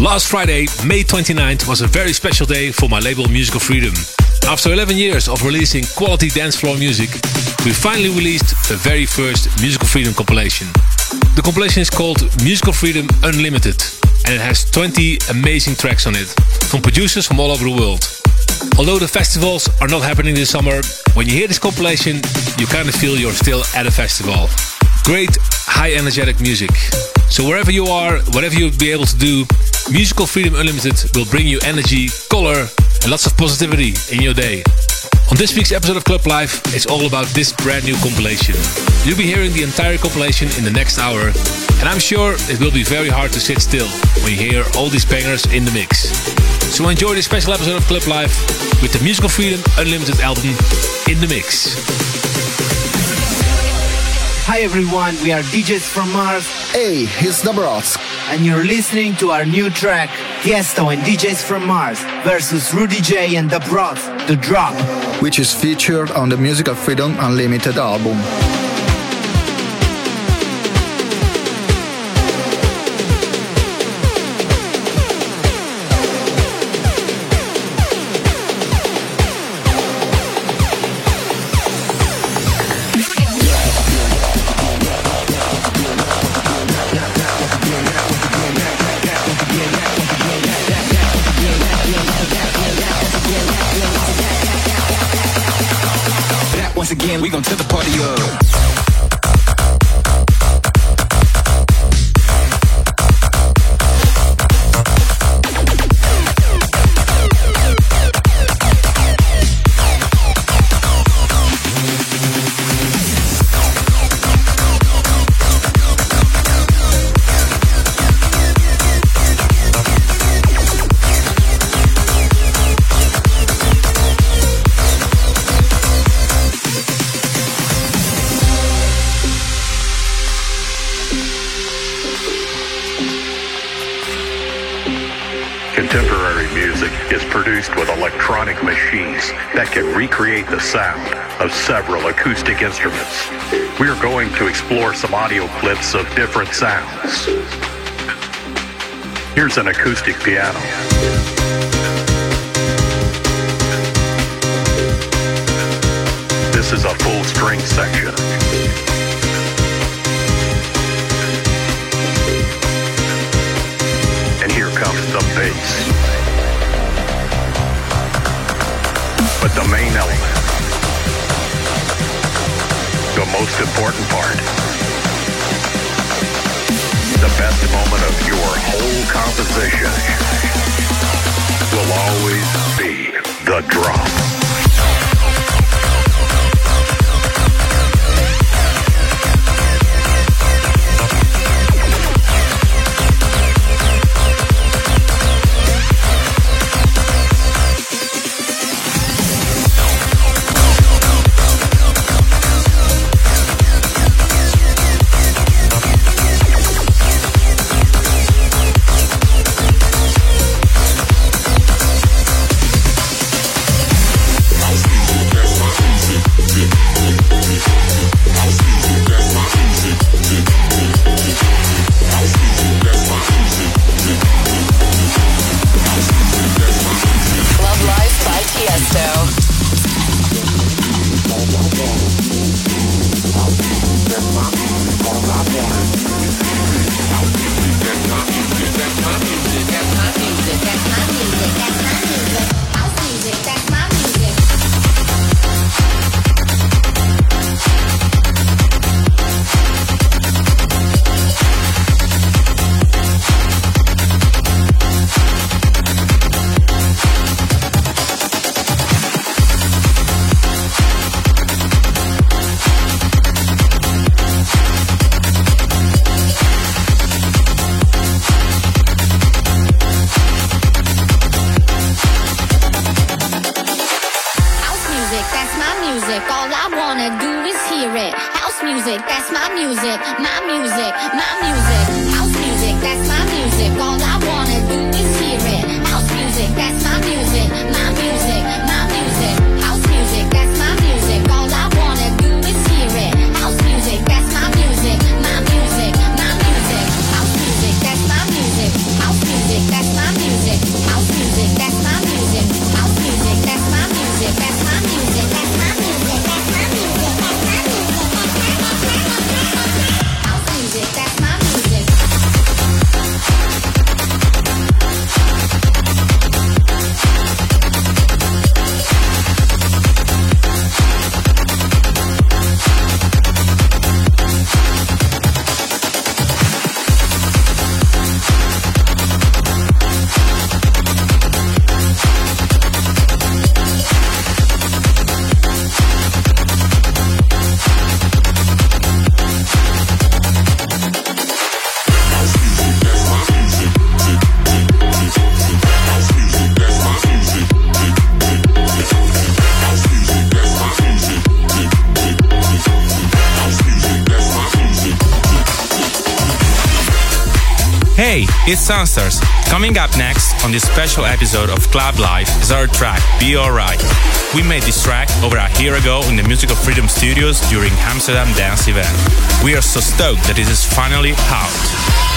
Last Friday, May 29th, was a very special day for my label Musical Freedom. After 11 years of releasing quality dance floor music, we finally released the very first Musical Freedom compilation. The compilation is called Musical Freedom Unlimited, and it has 20 amazing tracks on it, from producers from all over the world. Although the festivals are not happening this summer, when you hear this compilation, you kind of feel you're still at a festival. Great, high energetic music. So wherever you are, whatever you'll be able to do, Musical Freedom Unlimited will bring you energy, color, and lots of positivity in your day. On this week's episode of Club Life, it's all about this brand new compilation. You'll be hearing the entire compilation in the next hour, and I'm sure it will be very hard to sit still when you hear all these bangers in the mix. So enjoy this special episode of Club Life with the Musical Freedom Unlimited album in the mix. Hi everyone, we are DJs from Mars, Hey, it's Da Brozz. and you're listening to our new track, Tiesto and DJs from Mars versus Rudeejay and Da Brozz, The Drop. which is featured on the Musical Freedom Unlimited album. Acoustic instruments. We are going to explore some audio clips of different sounds. Here's an acoustic piano. This is a full string section. And here comes the bass. But the main element, most important part, the best moment of your whole composition will always be the drop. It's Sunsters. Coming up next on this special episode of Club Life is our track Be Alright. We made this track over a year ago in the Musical Freedom Studios during Amsterdam Dance event. We are so stoked that it is finally out.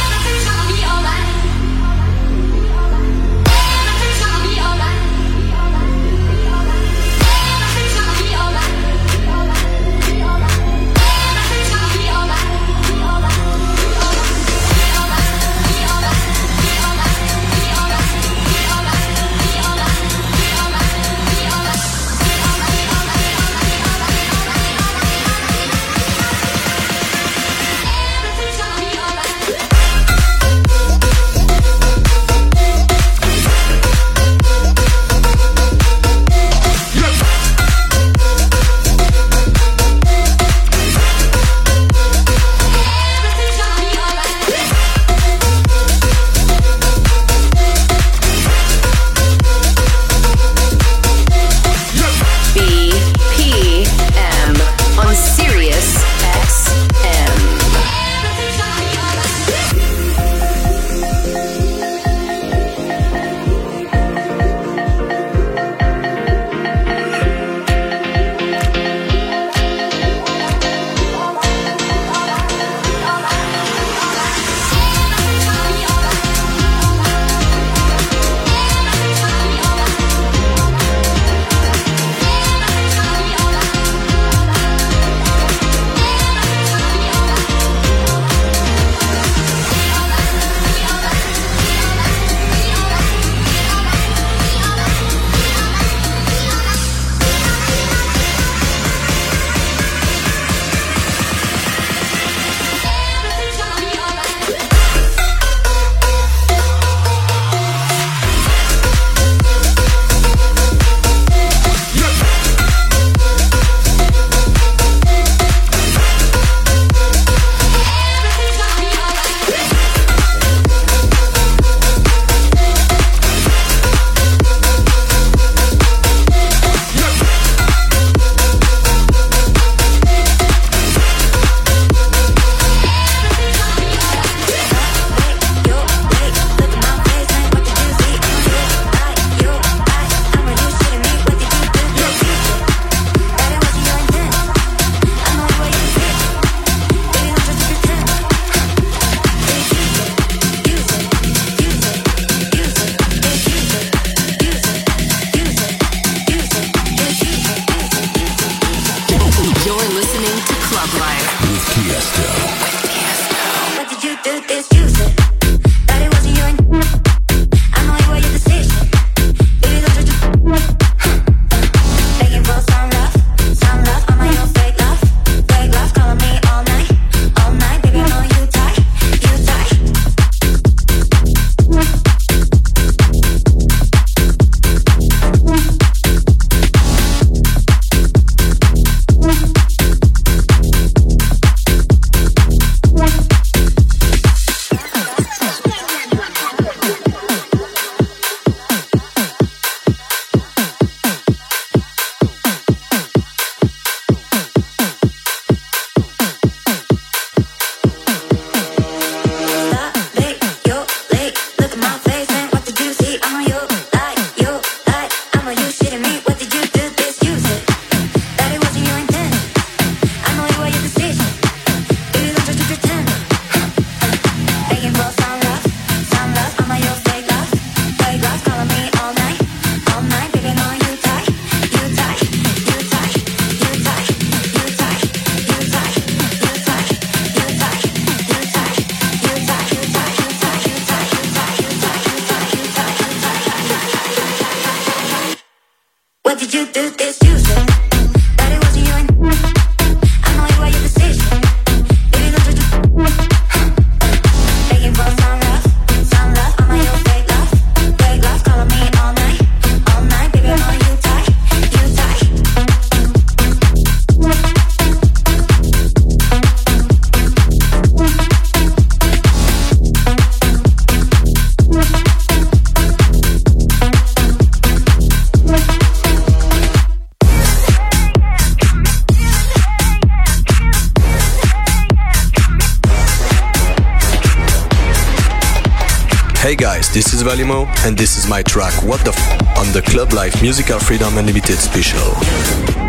Valimo, and this is my track What the F on the Club Life Musical Freedom Unlimited special.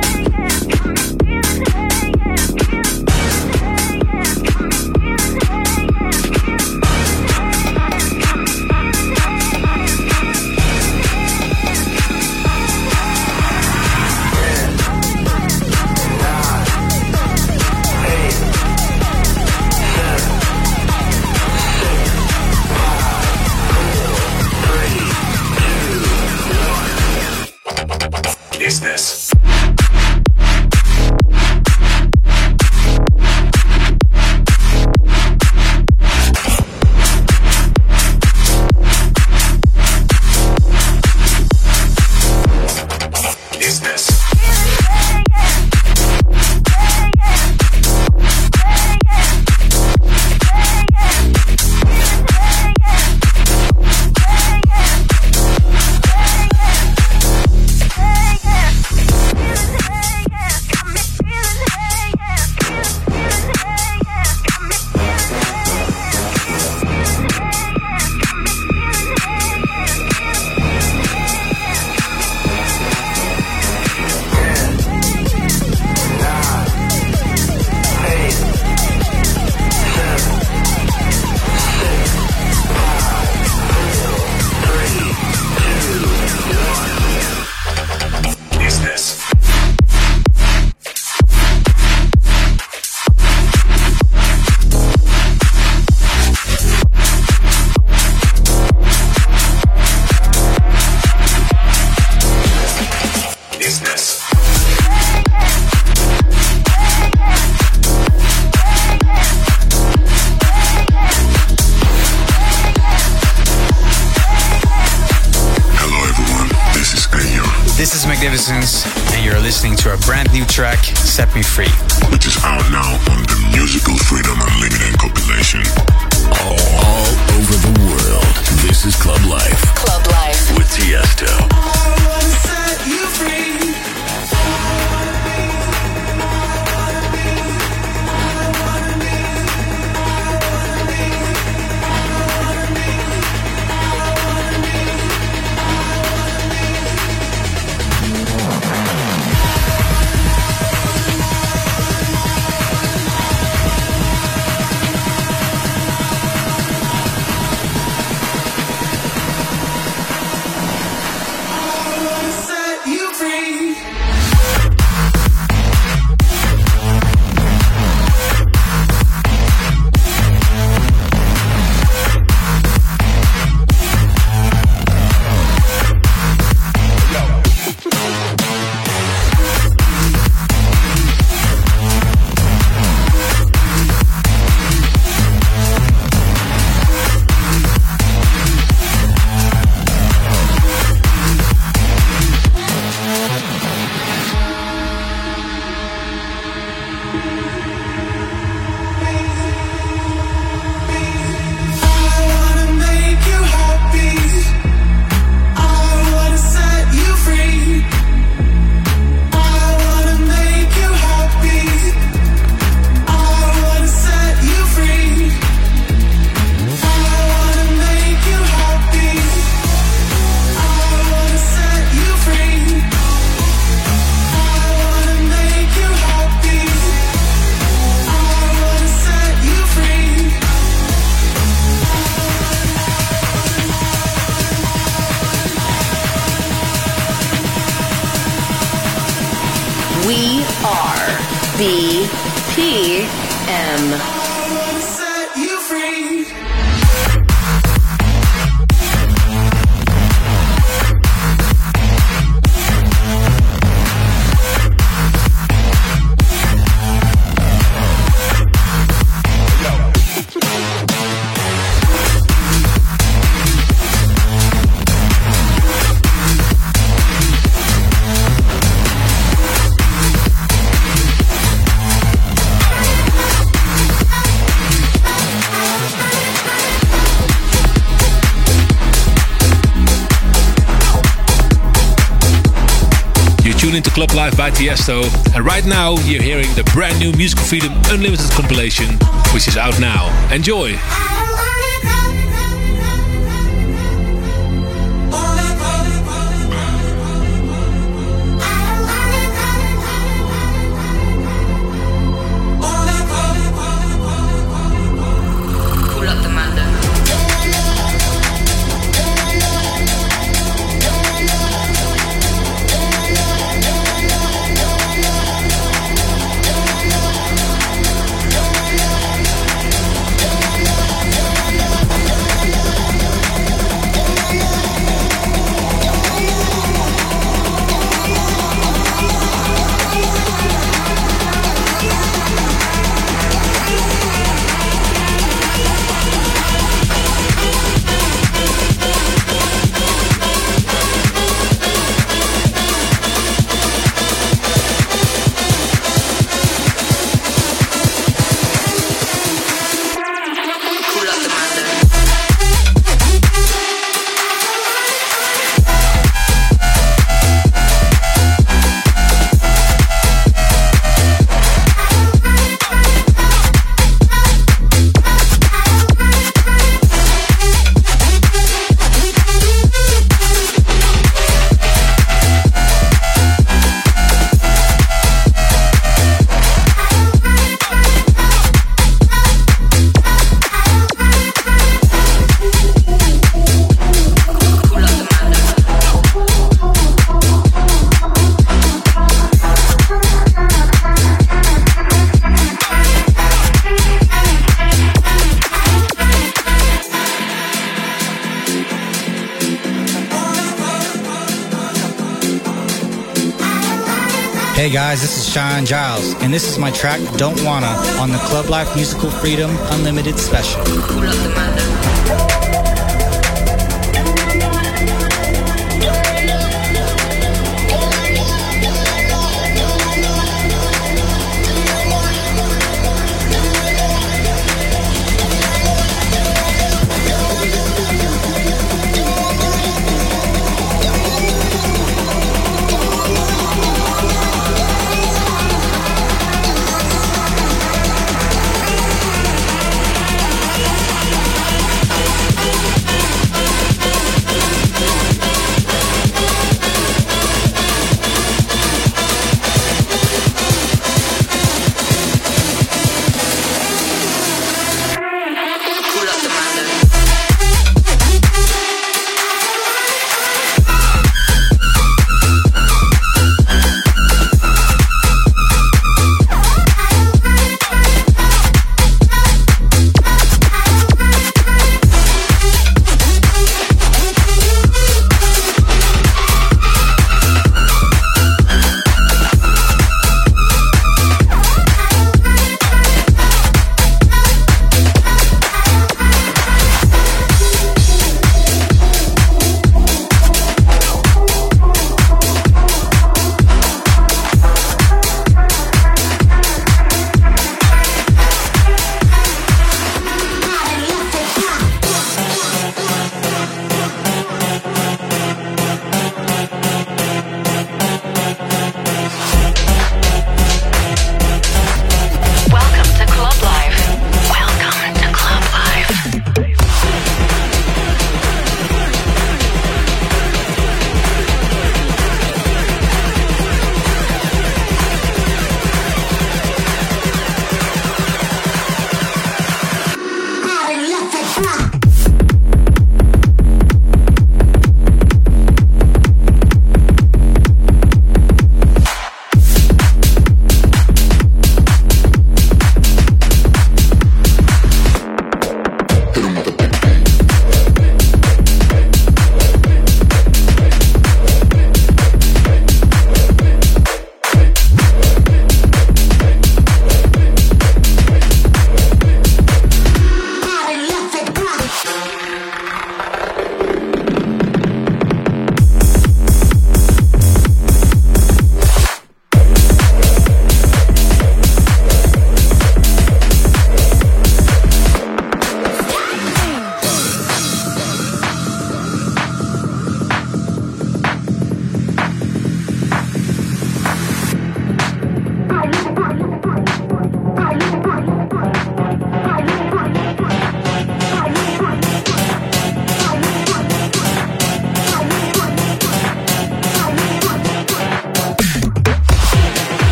Set Me Free. Life by Tiesto. And right now, you're hearing the brand new Musical Freedom Unlimited compilation, which is out now. Enjoy! Guys, this is Sean Giles, and this is my track Don't Wanna on the Club Life Musical Freedom Unlimited Special.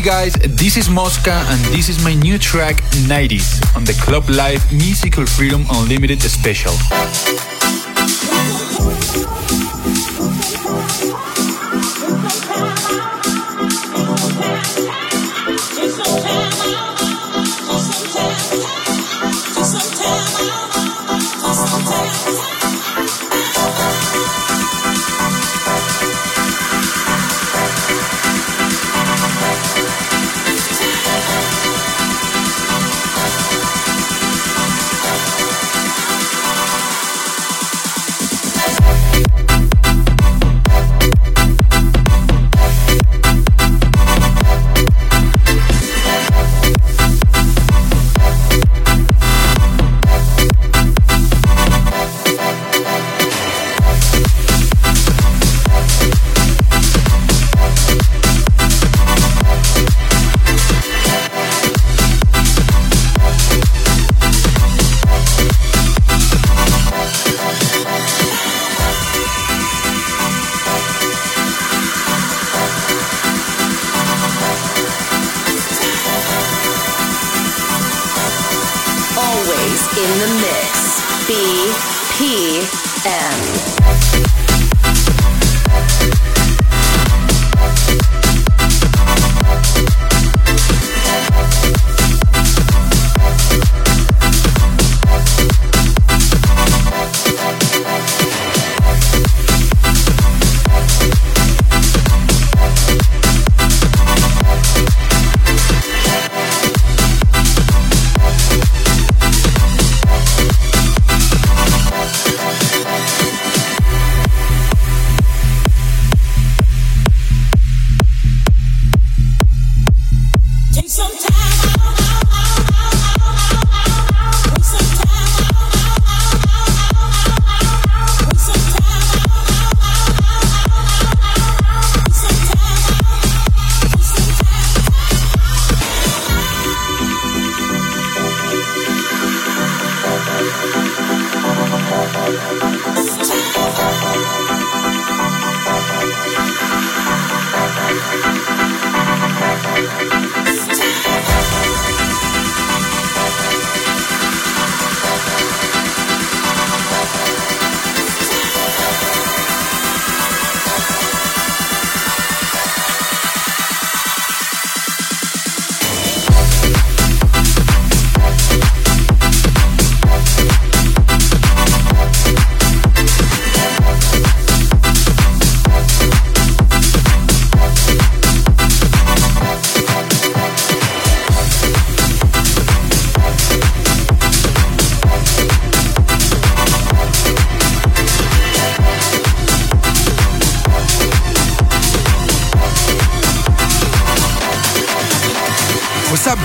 Hey guys, this is Mosca and this is my new track 90s on the Club Life Musical Freedom Unlimited Special. in the mix. BPM.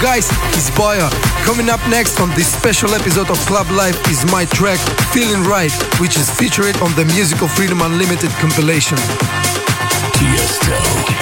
Guys, it's Boya. Coming up next on this special episode of Club Life is my track Feeling Right, which is featured on the Musical Freedom Unlimited compilation. Tiesto.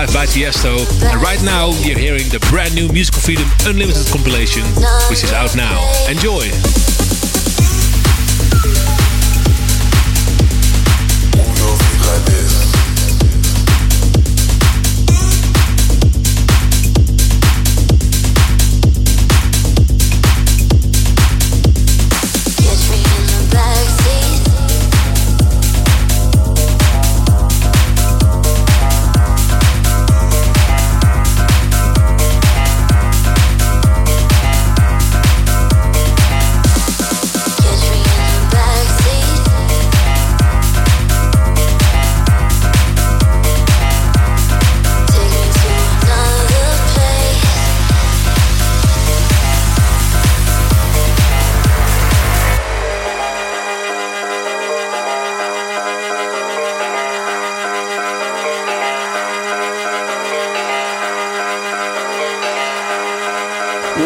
Life by Tiesto. And right now, you're hearing the brand new Musical Freedom Unlimited compilation, which is out now. Enjoy!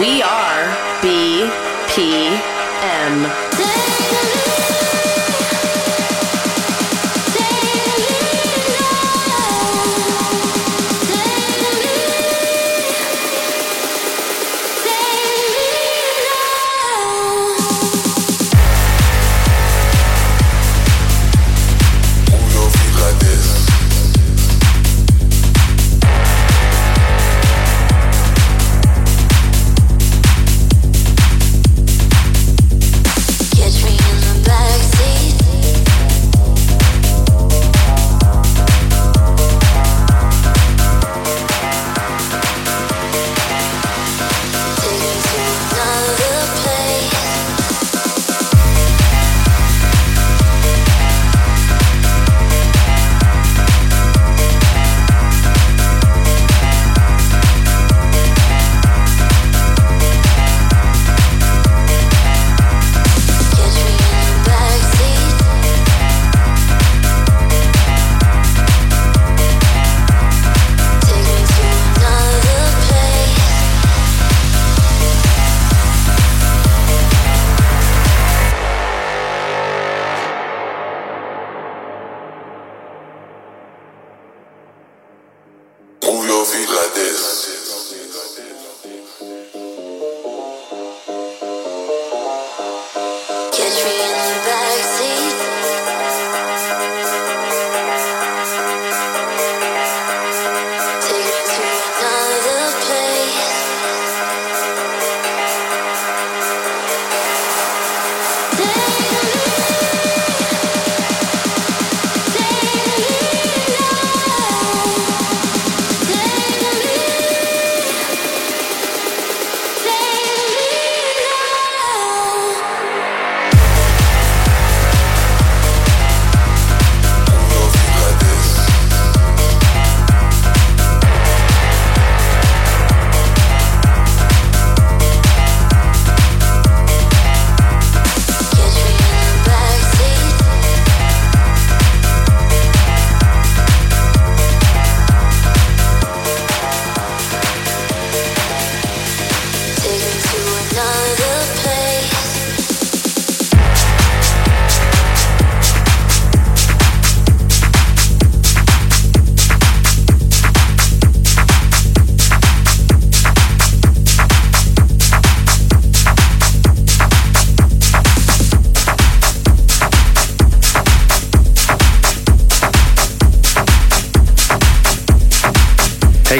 We are BPM.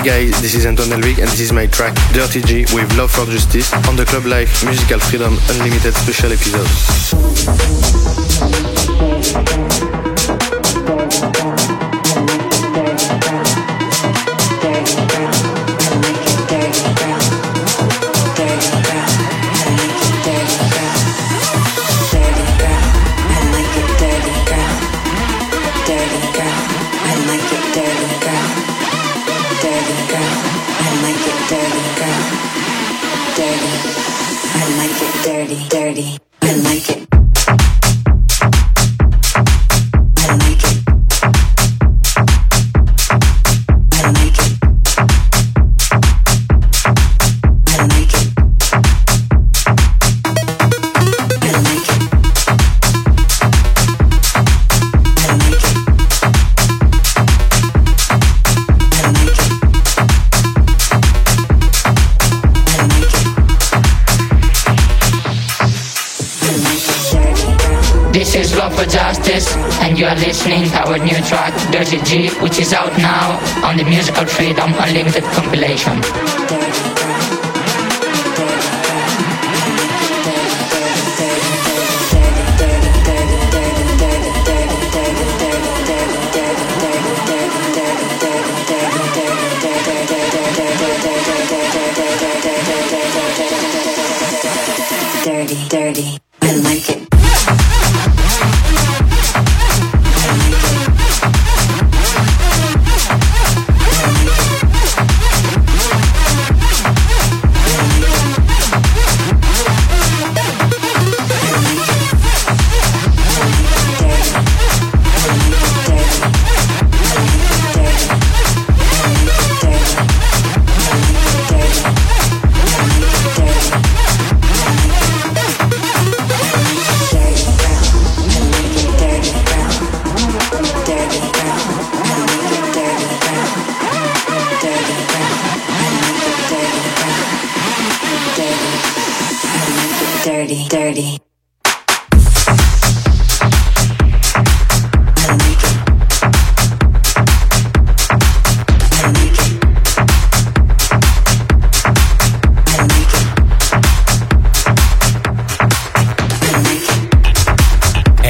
Guys, this is Anton Elvig and this is my track Dirty G with Love for Justice on the Club Life Musical Freedom Unlimited special episode. track Dirty G, which is out now on the Musical Freedom Unlimited compilation. Dirty, dirty.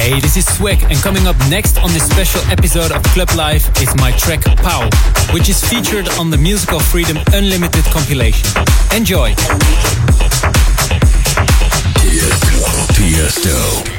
Hey, this is Swag, and coming up next on this special episode of Club Life is my track Pow, which is featured on the Musical Freedom Unlimited compilation. Enjoy! Tiesto.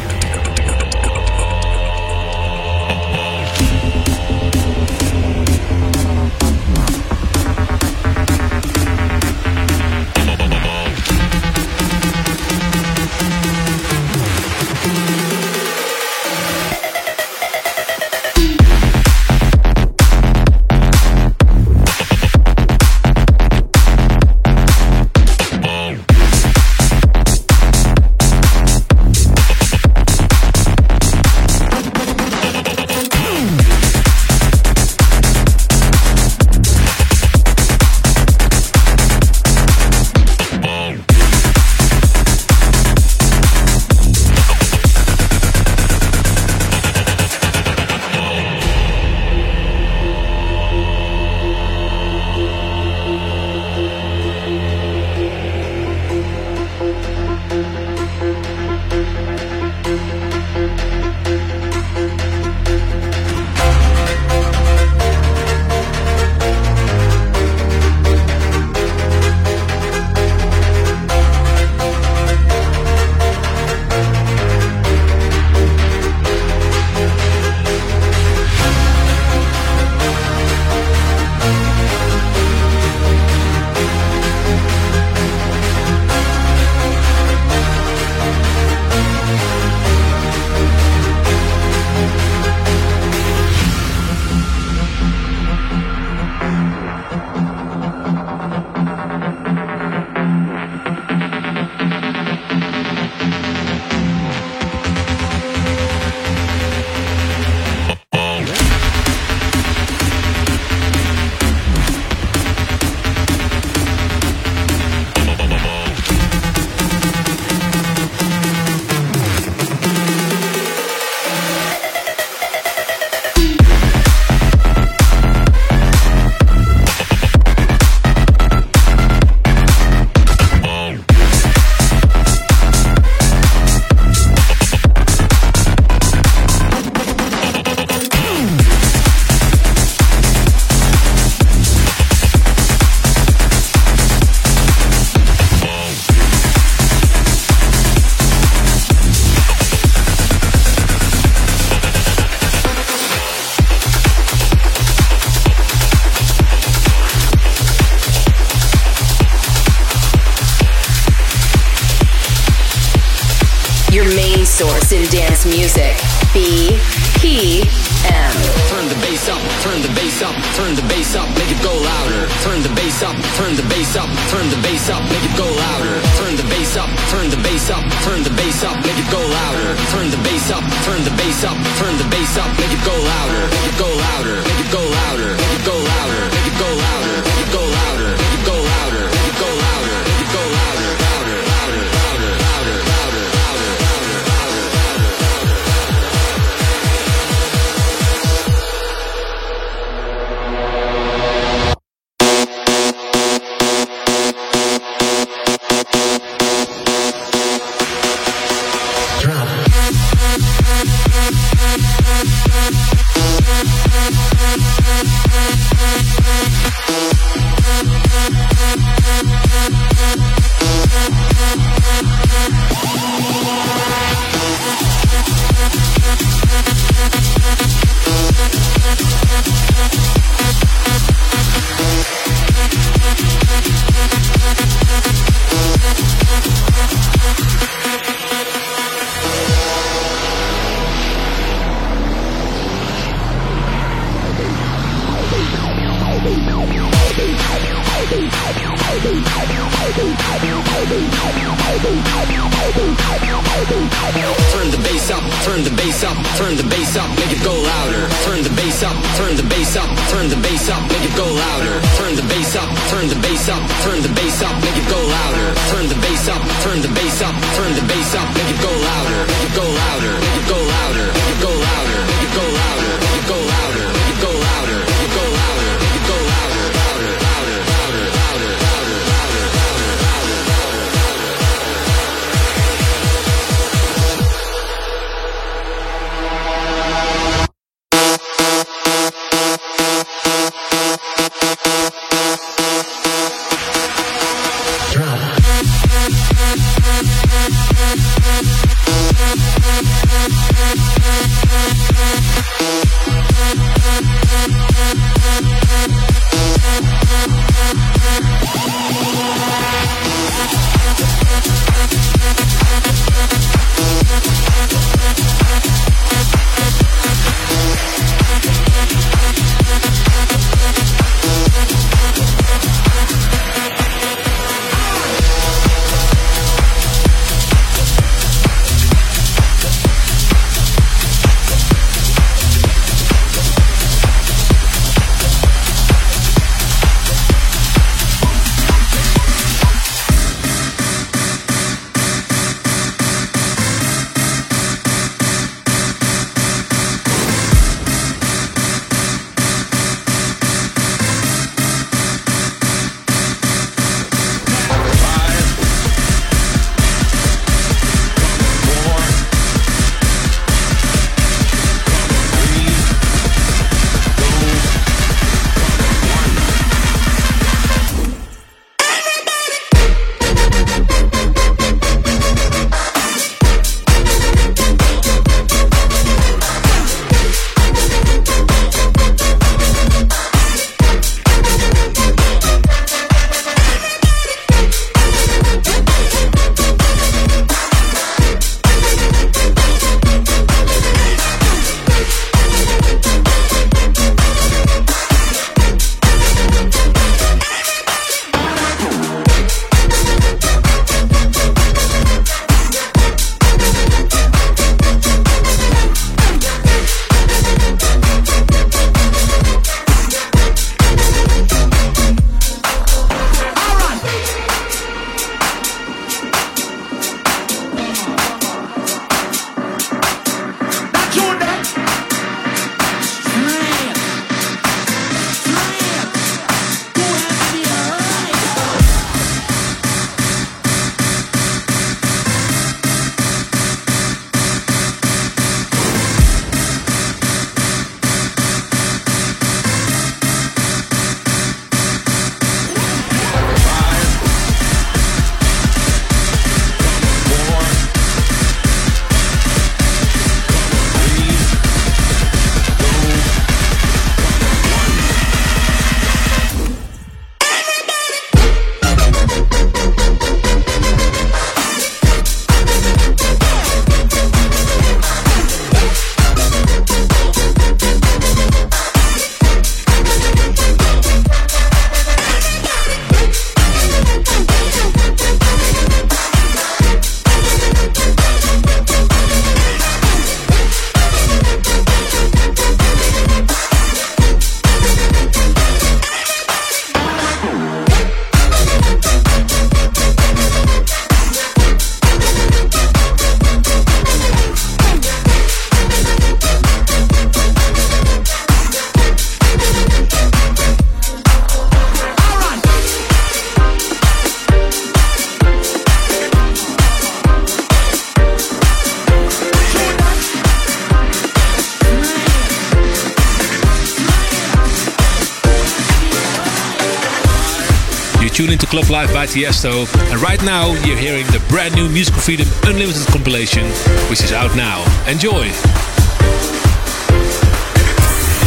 by Tiesto. And right now, you're hearing the brand new Musical Freedom Unlimited compilation, which is out now. Enjoy!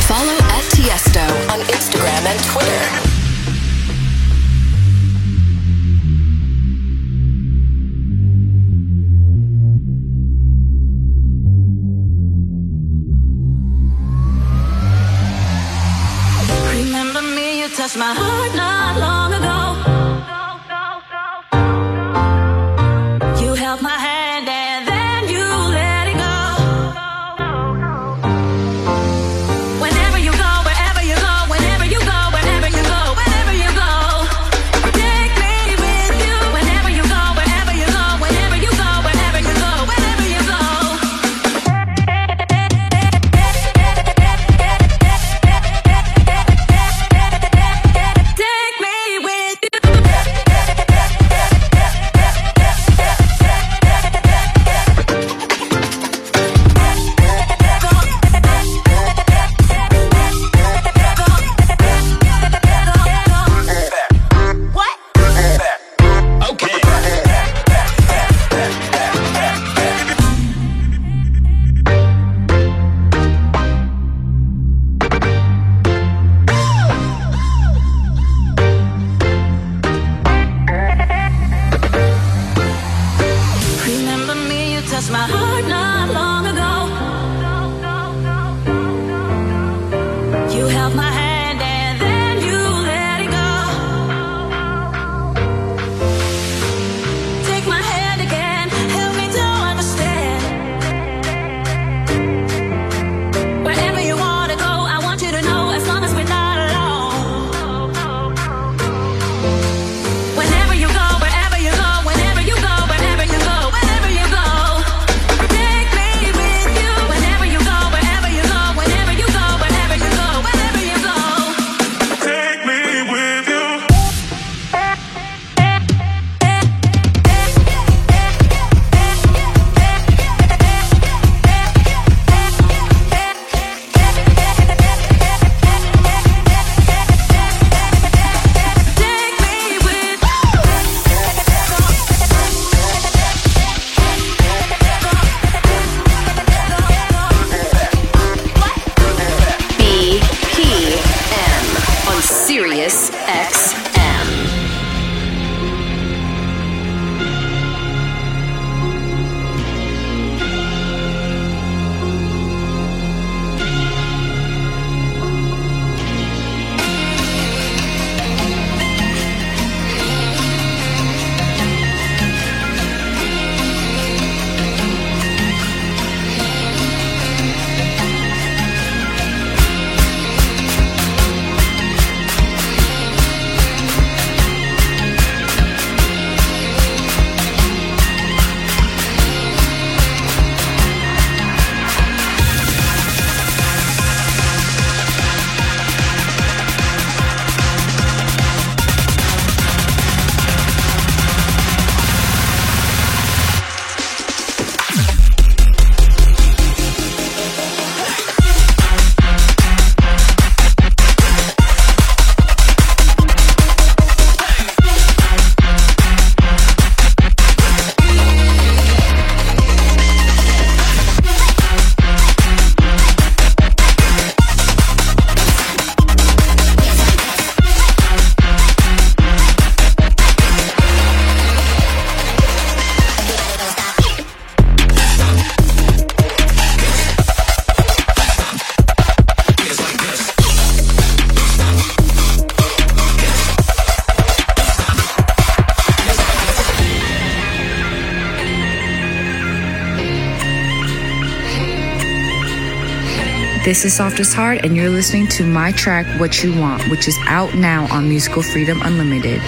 Follow at Tiesto on Instagram and Twitter. touch my heart not long This is Softest Hard, and you're listening to my track, What You Want, which is out now on Musical Freedom Unlimited.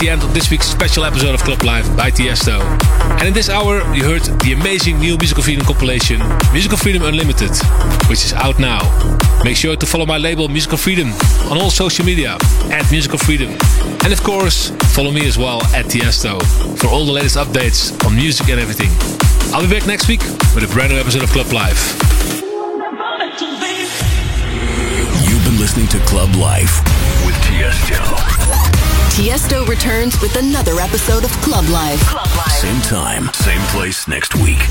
The end of this week's special episode of Club Life by Tiesto. And in this hour, you heard the amazing new Musical Freedom compilation, Musical Freedom Unlimited, which is out now. Make sure to follow my label Musical Freedom on all social media at Musical Freedom. And of course, follow me as well at Tiesto for all the latest updates on music and everything. I'll be back next week with a brand new episode of Club Life. You've been listening to Club Life with Tiesto. Tiesto returns with another episode of Club Life. Same time, same place next week.